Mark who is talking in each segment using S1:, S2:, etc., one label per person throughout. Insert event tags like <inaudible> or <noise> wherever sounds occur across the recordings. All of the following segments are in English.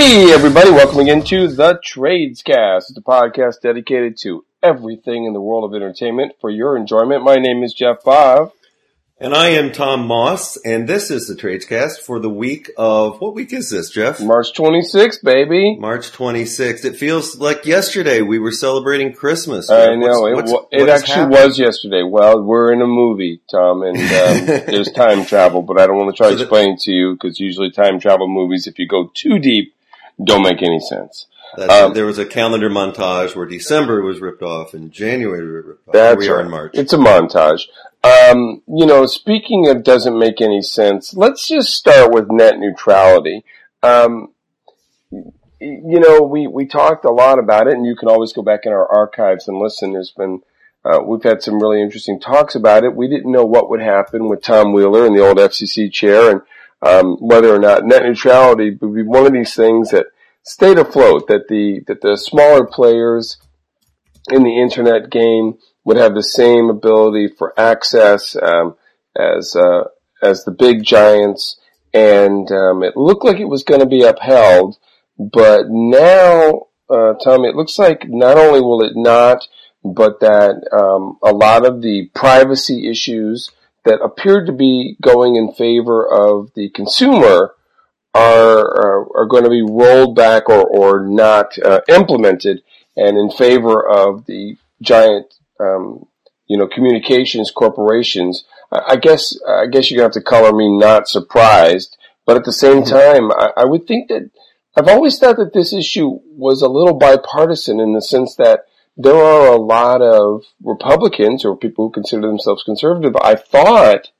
S1: Hey, everybody, welcome again to the Tradescast. It's a podcast dedicated to everything in the world of entertainment for your enjoyment. My name is Jeff Bob.
S2: And I am Tom Moss, and this is the Tradescast for the week of, what week is this, Jeff?
S1: March 26th, baby.
S2: March 26th. It feels like yesterday we were celebrating Christmas.
S1: I know, what's, it, what's, it actually was yesterday. Well, we're in a movie, Tom, and um, <laughs> there's time travel, but I don't want to try so to explain it to you, because usually time travel movies, if you go too deep, don't make any sense.
S2: Um, there was a calendar montage where December was ripped off and January ripped off.
S1: That's we are right. in March. It's a montage. Um, you know, speaking of doesn't make any sense, let's just start with net neutrality. Um, you know, we, we talked a lot about it and you can always go back in our archives and listen. There's been, uh, we've had some really interesting talks about it. We didn't know what would happen with Tom Wheeler and the old FCC chair and, um, whether or not net neutrality would be one of these things that stayed afloat, that the, that the smaller players in the internet game would have the same ability for access um, as uh, as the big giants, and um, it looked like it was going to be upheld. But now, uh, Tom, it looks like not only will it not, but that um, a lot of the privacy issues that appeared to be going in favor of the consumer are are, are going to be rolled back or or not uh, implemented, and in favor of the giant um, you know, communications corporations. I guess, I guess you're gonna have to color me not surprised, but at the same mm-hmm. time, I, I would think that I've always thought that this issue was a little bipartisan in the sense that there are a lot of Republicans or people who consider themselves conservative. I thought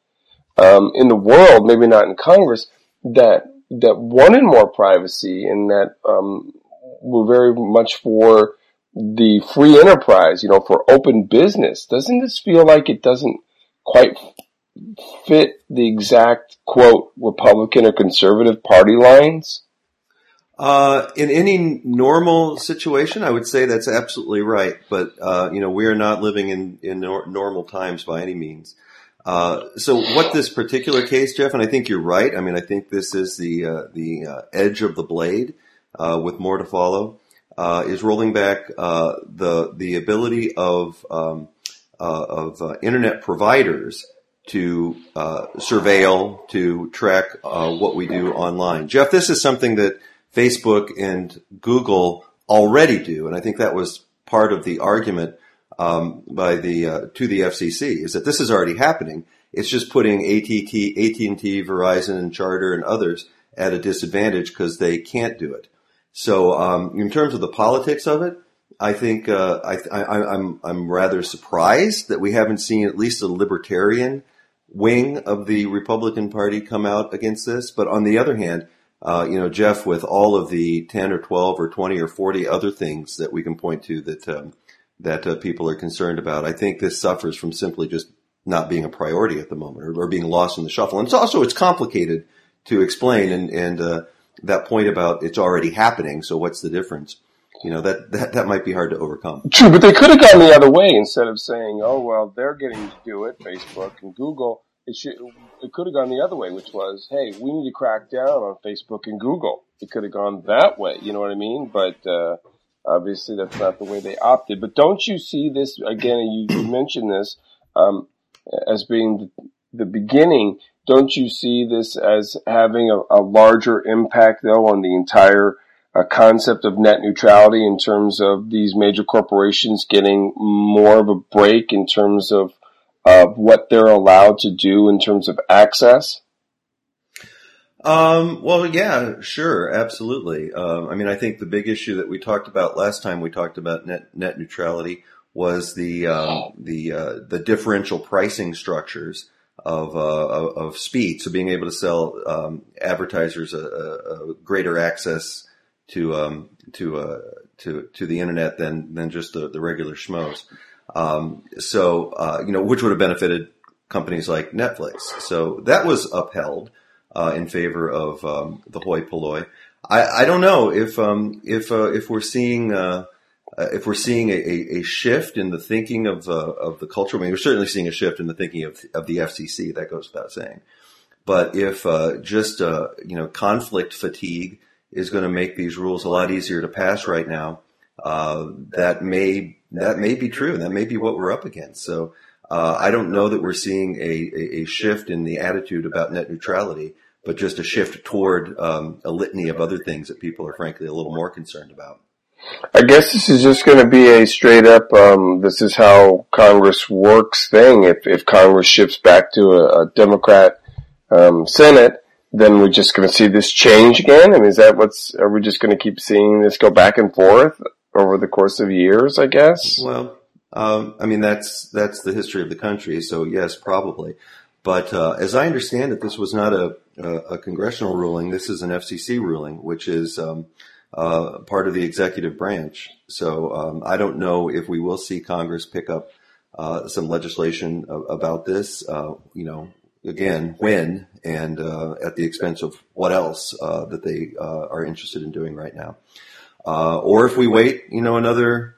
S1: um, in the world, maybe not in Congress, that that wanted more privacy and that um, were very much for the free enterprise, you know, for open business, doesn't this feel like it doesn't quite fit the exact quote Republican or conservative party lines?
S2: Uh, in any normal situation, I would say that's absolutely right. But uh, you know, we are not living in in nor- normal times by any means. Uh, so, what this particular case, Jeff, and I think you're right. I mean, I think this is the uh, the uh, edge of the blade, uh, with more to follow uh, is rolling back uh, the the ability of um, of internet providers to uh, surveil to track uh, what we do online. Jeff, this is something that Facebook and Google already do, and I think that was part of the argument um, by the to the FCC is that this is already happening. It's just putting AT&T, AT&T, Verizon, and Charter and others at a disadvantage because they can't do it. So, um, in terms of the politics of it, I think uh, I, I, I'm I'm rather surprised that we haven't seen at least a libertarian wing of the Republican Party come out against this. But on the other hand, uh, you know, Jeff, with all of the ten or twelve or twenty or forty other things that we can point to that um, that uh, people are concerned about, I think this suffers from simply just not being a priority at the moment or, or being lost in the shuffle. And it's also it's complicated to explain and and uh, that point about it's already happening. So what's the difference? You know that that that might be hard to overcome.
S1: True, but they could have gone the other way instead of saying, "Oh well, they're getting to do it." Facebook and Google. It should. It could have gone the other way, which was, "Hey, we need to crack down on Facebook and Google." It could have gone that way. You know what I mean? But uh, obviously, that's not the way they opted. But don't you see this again? You, you mentioned this um, as being the, beginning don't you see this as having a, a larger impact though on the entire uh, concept of net neutrality in terms of these major corporations getting more of a break in terms of of what they're allowed to do in terms of access?
S2: Um, well, yeah, sure, absolutely. Um, I mean, I think the big issue that we talked about last time we talked about net net neutrality was the um, the uh, the differential pricing structures of, uh, of speed. So being able to sell um, advertisers a, a, greater access to um, to uh, to to the internet than than just the, the regular schmoes. Um, so uh, you know, which would have benefited companies like Netflix. So that was upheld uh, in favor of um, the hoi polloi. I, I don't know if um, if uh, if we're seeing uh, uh, if we're seeing a, a, shift in the thinking of uh, of the culture, I mean, we're certainly seeing a shift in the thinking of of the FCC. That goes without saying. But if uh, just you know conflict fatigue is going to make these rules a lot easier to pass right now, that may that may be true. That may be what we're up against. So uh, I don't know that we're seeing a, a, a, shift in the attitude about net neutrality, but just a shift toward um, a litany of other things that people are frankly a little more concerned about.
S1: I guess this is just going to be a straight up, um, this is how Congress works thing. If, if Congress shifts back to a, a Democrat um, Senate, then we're just going to see this change again. I mean, is that what's? Are we just going to keep seeing this go back and forth over the course of years? I guess.
S2: Well, um, I mean, that's that's the history of the country. So yes, probably. But uh, as I understand it, this was not a, a, congressional ruling. This is an FCC ruling, which is um, uh, part of the executive branch. So um, I don't know if we will see Congress pick up uh, some legislation about this. Uh, you know, again, when and uh, at the expense of what else uh, that they are interested in doing right now, or if we wait, you know, another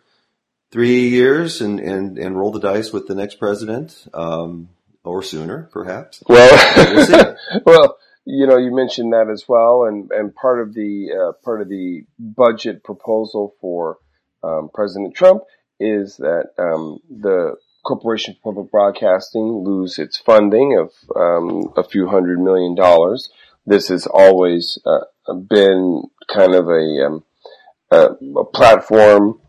S2: three years and, and, and roll the dice with the next president, um, or sooner, perhaps. <laughs>
S1: Well, <laughs> we'll, you know, you mentioned that as well, and, and part of the uh, part of the budget proposal for um, President Trump is that um, the Corporation for Public Broadcasting lose its funding of um, a few hundred million dollars. This has always uh, been kind of a, um, a, a platform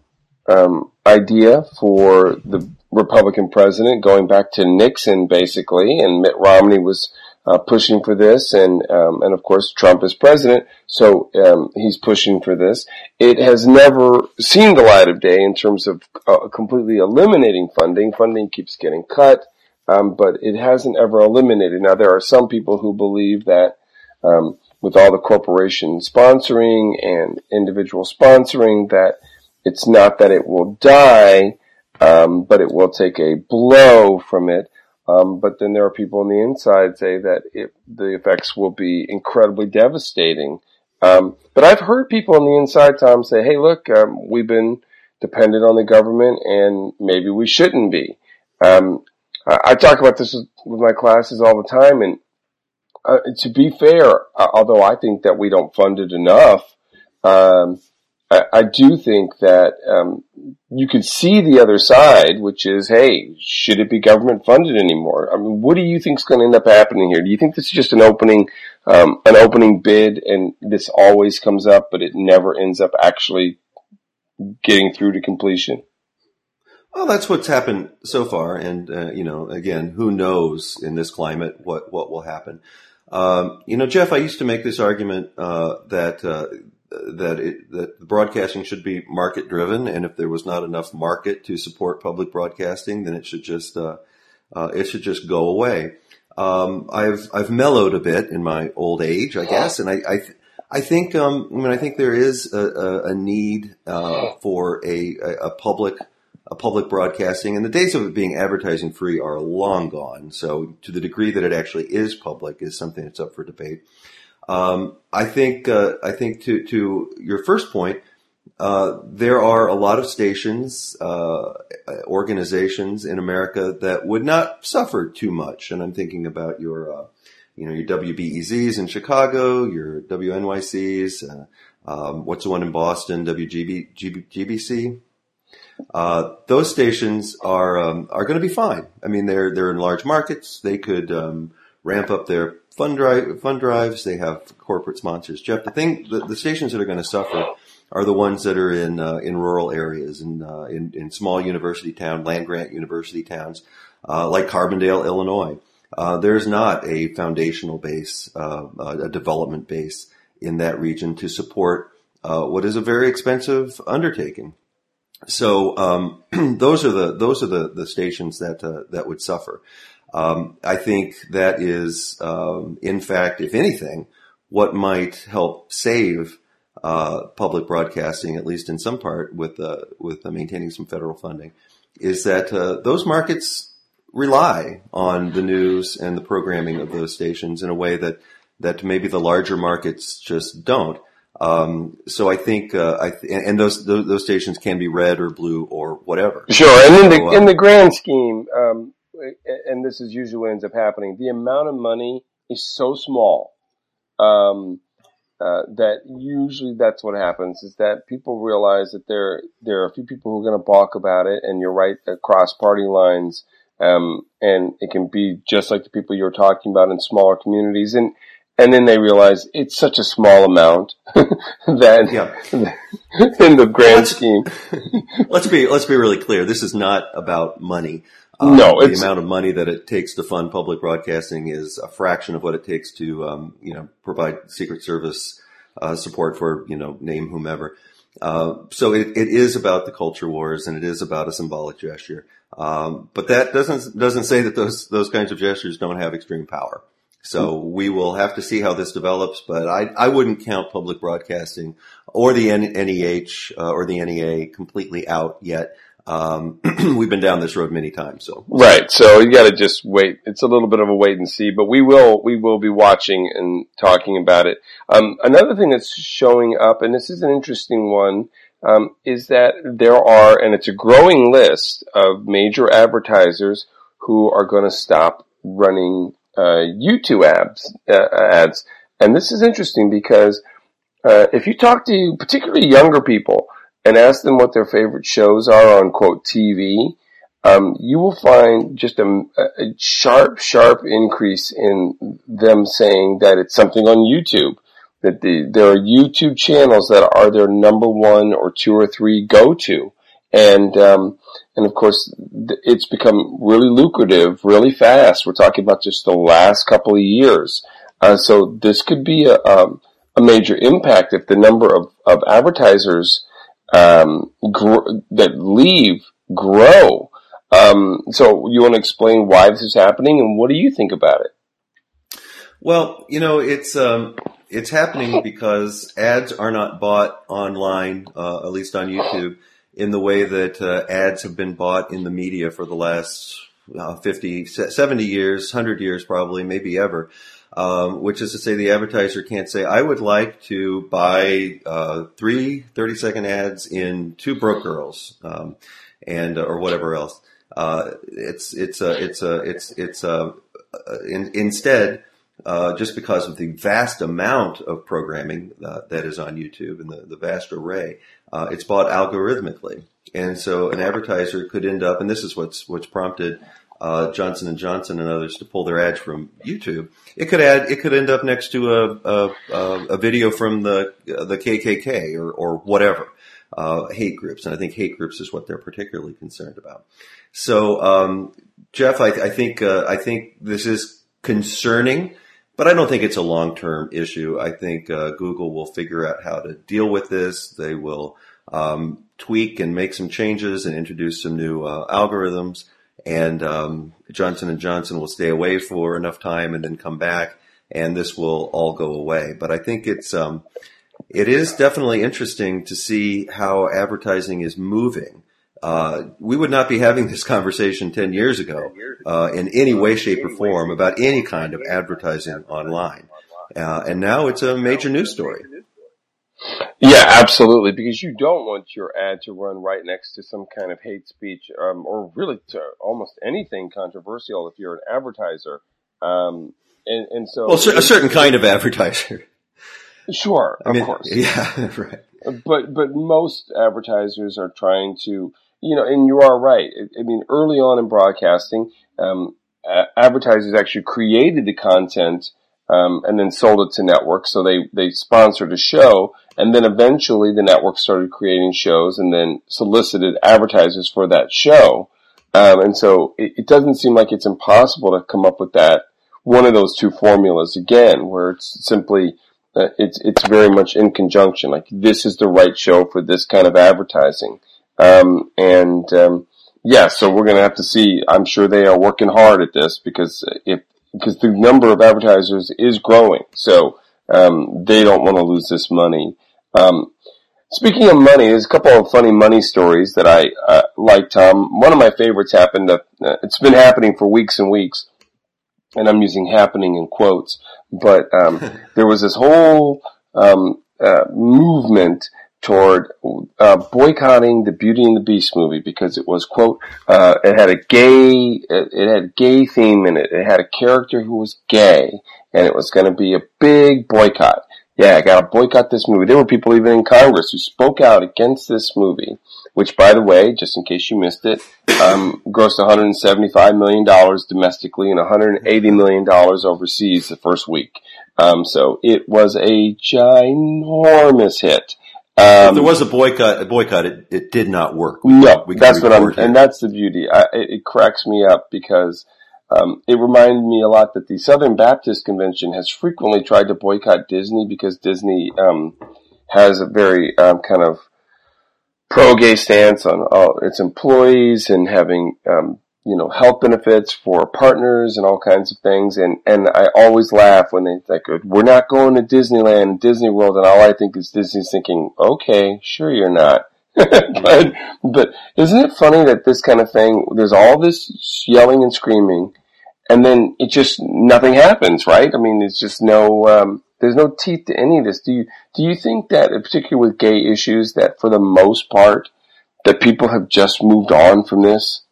S1: um, idea for the Republican president going back to Nixon basically, and Mitt Romney was uh, pushing for this, and um, and of course Trump is president, so um, he's pushing for this. It has never seen the light of day in terms of uh, completely eliminating funding. Funding keeps getting cut, um, but it hasn't ever eliminated. Now there are some people who believe that um, with all the corporation sponsoring and individual sponsoring that it's not that it will die, um, but it will take a blow from it. Um, but then there are people on the inside say that it, the effects will be incredibly devastating. Um, but I've heard people on the inside, Tom, say, "Hey, look, um, we've been dependent on the government, and maybe we shouldn't be." Um, I, I, talk about this with, with, my classes all the time, and uh, to be fair, uh, although I think that we don't fund it enough, um, I, I do think that um, you could see the other side, which is, hey, should it be government funded anymore? I mean, what do you think is going to end up happening here? Do you think this is just an opening, um, an opening bid, and this always comes up, but it never ends up actually getting through to completion?
S2: Well, that's what's happened so far, and uh, you know, again, who knows in this climate what what will happen. Um, you know, Jeff, I used to make this argument uh, that uh, that it, that broadcasting should be market driven, and if there was not enough market to support public broadcasting, then it should just uh, uh, it should just go away. Um, I've I've mellowed a bit in my old age, I guess, and I I, th- I think um, I mean I think there is a, a, a need uh, for a, a public a public broadcasting, and the days of it being advertising free are long gone. So to the degree that it actually is public is something that's up for debate. Um, I think uh, I think to to your first point, uh, there are a lot of stations, uh, organizations in America that would not suffer too much, and I'm thinking about your, uh, you know, your WBEZs in Chicago, your WNYCs, uh, um, what's the one in Boston, WGB, GBC. Uh, those stations are um, are going to be fine. I mean, they're they're in large markets. They could um, ramp up their fund drive fund drives. They have corporate sponsors. Jeff, the thing, the, the stations that are going to suffer are the ones that are in uh, in rural areas and uh, in, in small university town, land grant university towns, uh, like Carbondale, Illinois. Uh, there's not a foundational base, uh, a development base in that region to support uh, what is a very expensive undertaking. So um, <clears throat> those are the those are the, the stations that that would suffer. Um, I think that is, um, in fact, if anything, what might help save uh, public broadcasting, at least in some part, with uh, with uh, maintaining some federal funding, is that uh, those markets rely on the news and the programming of those stations in a way that that maybe the larger markets just don't. Um, so I think, uh, I th- and those, those, those stations can be red or blue or whatever.
S1: Sure, and in the so, in the grand scheme, um, and this is usually what ends up happening, the amount of money is so small. Um, uh, that usually that's what happens is that people realize that there there are a few people who are going to balk about it, and you're right across party lines, um, and it can be just like the people you're talking about in smaller communities, and and then they realize it's such a small amount <laughs> that <laughs> in the grand let's, scheme. <laughs>
S2: let's be let's be really clear. This is not about money.
S1: Um, no,
S2: the amount of money that it takes to fund public broadcasting is a fraction of what it takes to, um, you know, provide Secret Service uh, support for, you know, name whomever. Uh, so it, it is about the culture wars and it is about a symbolic gesture. Um, but that doesn't doesn't say that those those kinds of gestures don't have extreme power. So we will have to see how this develops, but I, I wouldn't count public broadcasting or the NEH uh, or the NEA completely out yet. Um, <clears throat> we've been down this road many times, so
S1: right. So you got to just wait. It's a little bit of a wait and see, but we will we will be watching and talking about it. Um, another thing that's showing up, and this is an interesting one, um, is that there are, and it's a growing list of major advertisers who are going to stop running uh, YouTube ads. Uh, ads, and this is interesting because uh, if you talk to particularly younger people and ask them what their favorite shows are on quote TV, um, you will find just a, a, sharp, sharp increase in them saying that it's something on YouTube. That the, there are YouTube channels that are their number one or two or three go to. And, um, and of course, it's become really lucrative really fast. We're talking about just the last couple of years. Uh, so this could be a, um, a major impact if the number of, of advertisers um, gr- that leave grow. Um, so you want to explain why this is happening and what do you think about it?
S2: Well, you know, it's um, it's happening because ads are not bought online, uh, at least on YouTube, in the way that uh, ads have been bought in the media for the last uh, 50, 70 years, 100 years probably, maybe ever um, which is to say the advertiser can't say, I would like to buy uh, three 30 second ads in two broke girls, um, and uh, or whatever else. Uh, it's it's a it's a it's it's a in, instead uh, just because of the vast amount of programming uh, that is on YouTube and the, the vast array, uh, it's bought algorithmically, and so an advertiser could end up, and this is what's what's prompted uh, Johnson and Johnson and others to pull their ads from YouTube. It could add, it could end up next to a a, a video from the the KKK or or whatever uh, hate groups, and I think hate groups is what they're particularly concerned about. So, um, Jeff, I, I think uh, I think this is concerning. But I don't think it's a long term issue. I think uh, Google will figure out how to deal with this. They will um, tweak and make some changes and introduce some new uh, algorithms and um, Johnson and Johnson will stay away for enough time and then come back, and this will all go away. But I think it's um, it is definitely interesting to see how advertising is moving. Uh, we would not be having this conversation 10 years ago uh, in any way, shape, or form about any kind of advertising online. Uh, and now it's a major news story.
S1: Yeah, absolutely. Because you don't want your ad to run right next to some kind of hate speech, um, or really to almost anything controversial if you're an advertiser. Um, and, and so,
S2: well, a certain kind of advertiser.
S1: Sure,
S2: I mean,
S1: of course. <laughs>
S2: Yeah, right.
S1: But but most advertisers are trying to, you know, and you are right. I mean, early on in broadcasting, um, advertisers actually created the content um, and then sold it to networks. So they, they sponsored a show and then eventually the network started creating shows and then solicited advertisers for that show. Um, and so it, it, doesn't seem like it's impossible to come up with that one of those two formulas again, where it's simply uh, it's it's very much in conjunction. Like this is the right show for this kind of advertising. Um, and um, yeah, so we're to have to see. I'm sure they are working hard at this because if because the number of advertisers is growing. So um, they don't want to lose this money. Um, speaking of money, there's a couple of funny money stories that I uh, like, Tom. One of my favorites happened. Uh, it's been happening for weeks and weeks, and I'm using "happening" in quotes. But um, <laughs> there was this whole um, uh, movement toward uh, boycotting the Beauty and the Beast movie because it was quote uh, it had a gay it had a gay theme in it. It had a character who was gay, and it was going to be a big boycott. yeah, I got to boycott this movie. There were people even in Congress who spoke out against this movie, which, by the way, just in case you missed it, um, grossed 175 million dollars domestically and 180 million dollars overseas the first week. Um, so it was a ginormous hit.
S2: If
S1: Um,
S2: there was a boycott, a boycott, it, it did not work.
S1: no,
S2: We
S1: that's what I'm,
S2: it.
S1: and that's the beauty. I, it, it cracks me up because um, it reminded me a lot that the Southern Baptist Convention has frequently tried to boycott Disney because Disney um, has a very um, kind of pro-gay stance on all its employees and having um, you know health benefits for partners and all kinds of things. And and I always laugh when they like we're not going to Disneyland and Disney World, and all I think is Disney's thinking, okay, sure you're not. <laughs> but but isn't it funny that this kind of thing? There's all this yelling and screaming, and then it just nothing happens, right? I mean, it's just no. Um, there's no teeth to any of this. Do you do you think that, particularly with gay issues, that for the most part, that people have just moved on from this?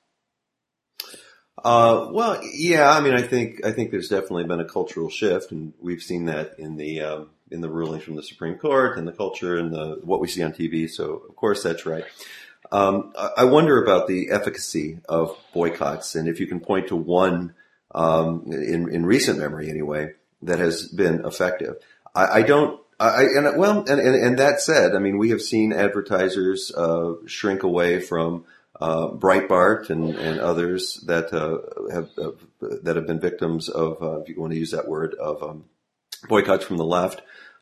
S2: Uh, well, yeah. I mean, I think I think there's definitely been a cultural shift, and we've seen that in the um, in the rulings from the Supreme Court and the culture and the what we see on TV. So, of course, that's right. Um, I wonder about the efficacy of boycotts, and if you can point to one um, in in recent memory, anyway, that has been effective. I, I don't. I, and well, and, and, and that said, I mean, we have seen advertisers uh, shrink away from uh, Breitbart and, and others that uh, have that have been victims of, uh, if you want to use that word, of um, boycotts from the left.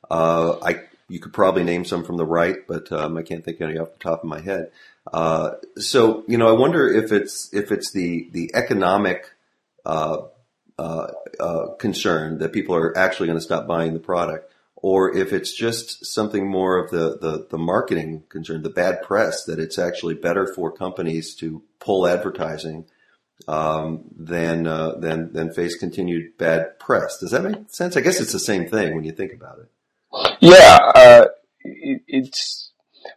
S2: Uh, I you could probably name some from the right, but um, I can't think of any off the top of my head. Uh, so you know, I wonder if it's if it's the the economic uh, concern that people are actually going to stop buying the product, or if it's just something more of the, the, the marketing concern, the bad press, that it's actually better for companies to pull advertising um, than, uh, than than face continued bad press. Does that make sense? I guess it's the same thing when you think about it.
S1: Yeah, uh, it, it's.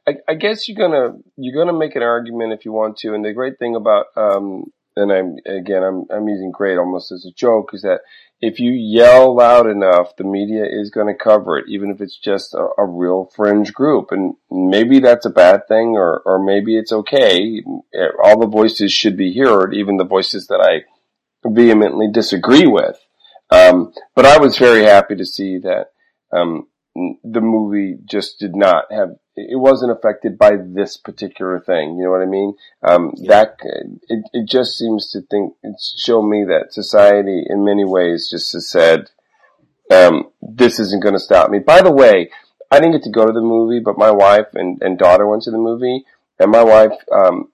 S1: I, I guess you're gonna you're gonna make an argument if you want to, and the great thing about um, and I'm again I'm I'm using great almost as a joke is that if you yell loud enough, the media is going to cover it, even if it's just a, a real fringe group. And maybe that's a bad thing, or or maybe it's okay. All the voices should be heard, even the voices that I vehemently disagree with. Um, but I was very happy to see that um, the movie just did not have it wasn't affected by this particular thing. You know what I mean? Um, that it, it just seems to think show me that society in many ways just has said um, this isn't going to stop me. By the way, I didn't get to go to the movie, but my wife and, and daughter went to the movie, and my wife um,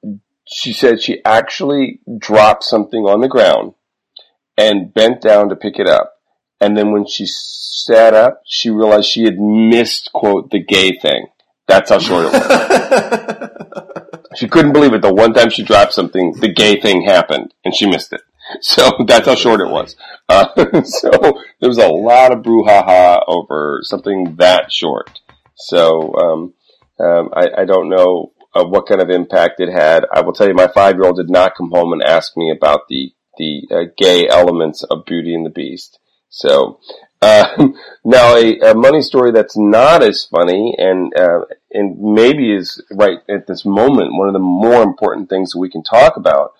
S1: she said she actually dropped something on the ground and bent down to pick it up. And then when she sat up, she realized she had missed, quote, the gay thing. That's how short it was. <laughs> she couldn't believe it. The one time she dropped something, the gay thing happened, and she missed it. <laughs> So that's how short it was. Uh, <laughs> so there was a lot of brouhaha over something that short. So um, um, I, I don't know uh, what kind of impact it had. I will tell you, my five-year-old did not come home and ask me about the the uh, gay elements of Beauty and the Beast. So uh, <laughs> now a, a, money story that's not as funny and uh, and maybe is right at this moment one of the more important things that we can talk about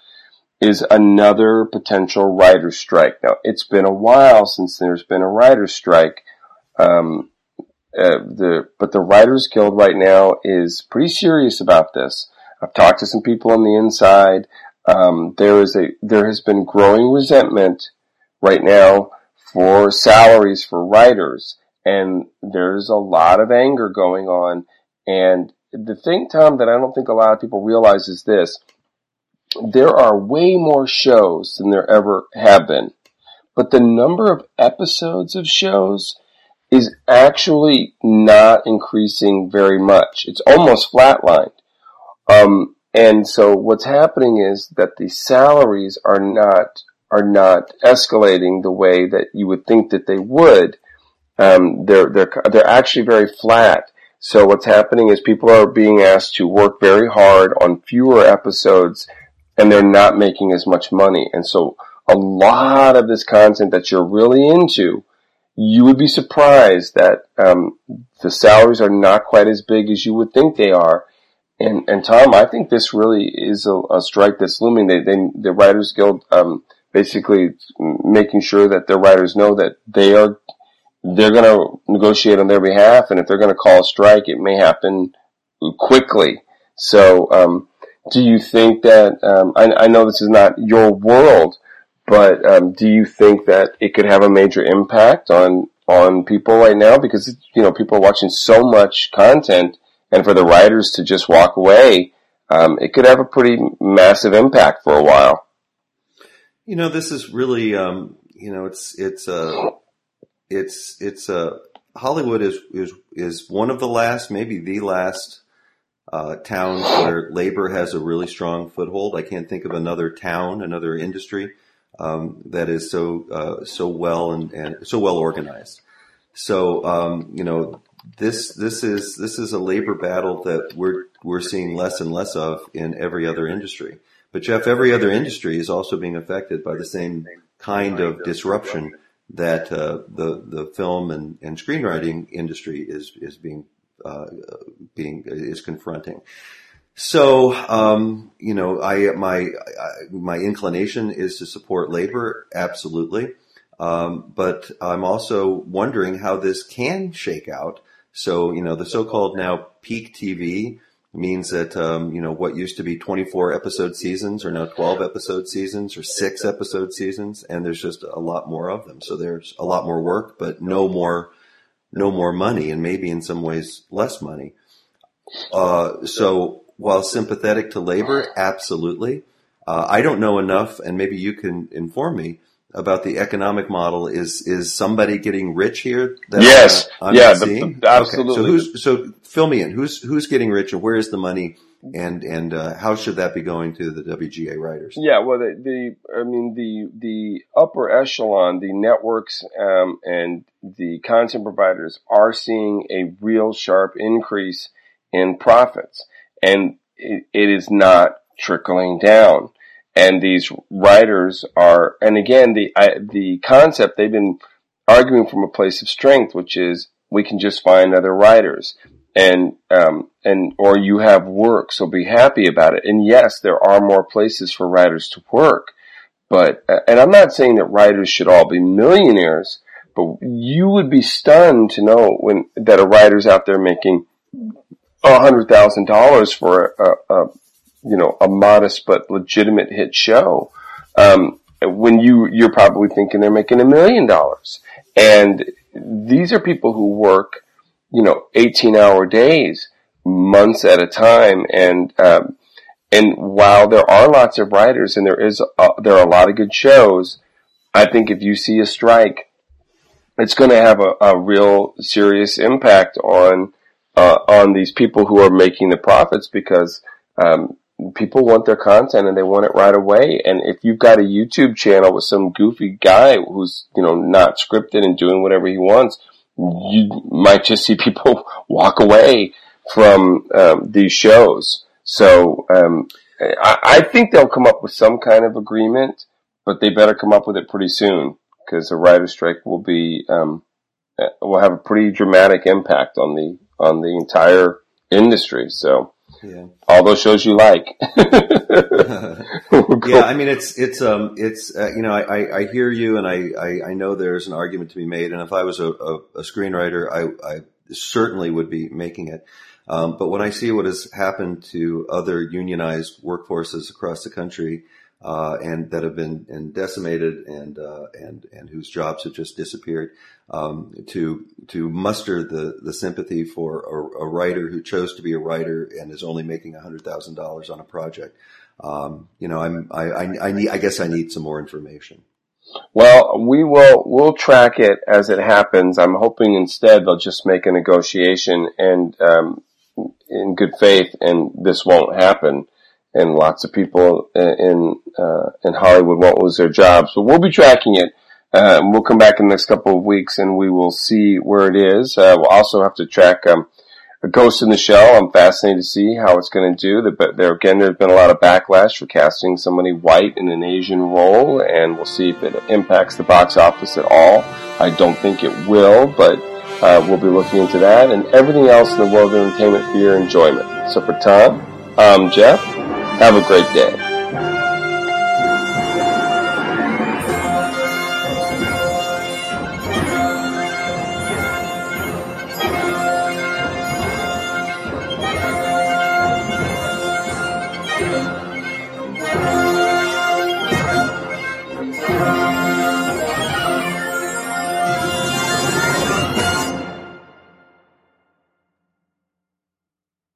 S1: is another potential writer's strike. Now it's been a while since there's been a writer's strike. Um, uh, the but the Writers Guild right now is pretty serious about this. I've talked to some people on the inside. Um, there is a there has been growing resentment right now for salaries for writers, and there's a lot of anger going on. And the thing, Tom, that I don't think a lot of people realize is this: there are way more shows than there ever have been, but the number of episodes of shows is actually not increasing very much. It's almost flatlined. Um, and so what's happening is that the salaries are not are not escalating the way that you would think that they would. Um, they're they're they're actually very flat. So what's happening is people are being asked to work very hard on fewer episodes, and they're not making as much money. And so a lot of this content that you're really into you would be surprised that um, the salaries are not quite as big as you would think they are. And and Tom, I think this really is a, a strike that's looming. They, they, the Writers Guild um, basically making sure that their writers know that they are they're going to negotiate on their behalf, and if they're going to call a strike, it may happen quickly. So, um, do you think that? Um, I, I, know this is not your world, but um, do you think that it could have a major impact on on people right now? Because you know people are watching so much content, and for the writers to just walk away, um, it could have a pretty massive impact for a while.
S2: You know, this is really, um, you know, it's it's a it's it's a Hollywood is is is one of the last, maybe the last uh, towns where labor has a really strong foothold. I can't think of another town, another industry um, that is so uh, so well and, and, so well organized. So um, you know this this is this is a labor battle that we're we're seeing less and less of in every other industry. But Jeff, every other industry is also being affected by the same kind of disruption that uh, the the film and, and screenwriting industry is is being uh, being is confronting. So, um, you know, I my I, my inclination is to support labor, absolutely, um, but I'm also wondering how this can shake out. So, you know, the so-called now peak TV means that um, you know what used to be 24 episode seasons are now 12 episode seasons or six episode seasons, and there's just a lot more of them. So there's a lot more work, but no more no more money, and maybe in some ways less money. Uh, so while sympathetic to labor, absolutely, uh, I don't know enough, and maybe you can inform me about the economic model is is somebody getting rich here?
S1: yes, I'm yeah, the, the, absolutely.
S2: Okay. So who's so fill me in. Who's who's getting rich, and where is the money, and and uh, how should that be going to the WGA writers?
S1: Yeah, well, the, the I mean the the upper echelon, the networks um, and the content providers are seeing a real sharp increase in profits, and it, it is not trickling down and these writers are, and again, the I, the concept they've been arguing from a place of strength, which is we can just find other writers, and um, and or you have work, so be happy about it. And yes, there are more places for writers to work, but uh, and I'm not saying that writers should all be millionaires, but you would be stunned to know when that a writer's out there making a hundred thousand dollars for a, a, you know, a modest but legitimate hit show, um, when you, you're probably thinking they're making a million dollars. And these are people who work, you know, 18 hour days, months at a time. And, um, and while there are lots of writers and there is, a, there are a lot of good shows, I think if you see a strike, it's going to have a, a real serious impact on, uh, on these people who are making the profits because, um, people want their content and they want it right away. And if you've got a YouTube channel with some goofy guy who's, you know, not scripted and doing whatever he wants, you might just see <laughs> people walk away from um, these shows. So um, I, I, think they'll come up with some kind of agreement, but they better come up with it pretty soon because the writer's strike will be um, uh, will have a pretty dramatic impact on the on the entire industry. So yeah. All those shows you like. <laughs>
S2: yeah, I mean, it's it's um it's uh, you know I, I hear you and I, I, I know there's an argument to be made and if I was a, a, a screenwriter I I certainly would be making it. Um, but when I see what has happened to other unionized workforces across the country, uh, and that have been and decimated and uh, and and whose jobs have just disappeared. Um, to to muster the the sympathy for a, a, writer who chose to be a writer and is only making hundred thousand dollars on a project. Um, you know, I'm I, I, I need I guess I need some more information.
S1: Well, we will we'll track it as it happens. I'm hoping instead they'll just make a negotiation and um, in good faith, and this won't happen and lots of people in uh, in Hollywood won't lose their jobs. But we'll be tracking it. Uh, we'll come back in the next couple of weeks and we will see where it is. Uh, we'll also have to track um, a Ghost in the Shell. I'm fascinated to see how it's going to do. But there again, there's been a lot of backlash for casting somebody white in an Asian role, and we'll see if it impacts the box office at all. I don't think it will, but uh, we'll be looking into that and everything else in the world of entertainment for your enjoyment. So for Tom, I'm Jeff. Have a great day.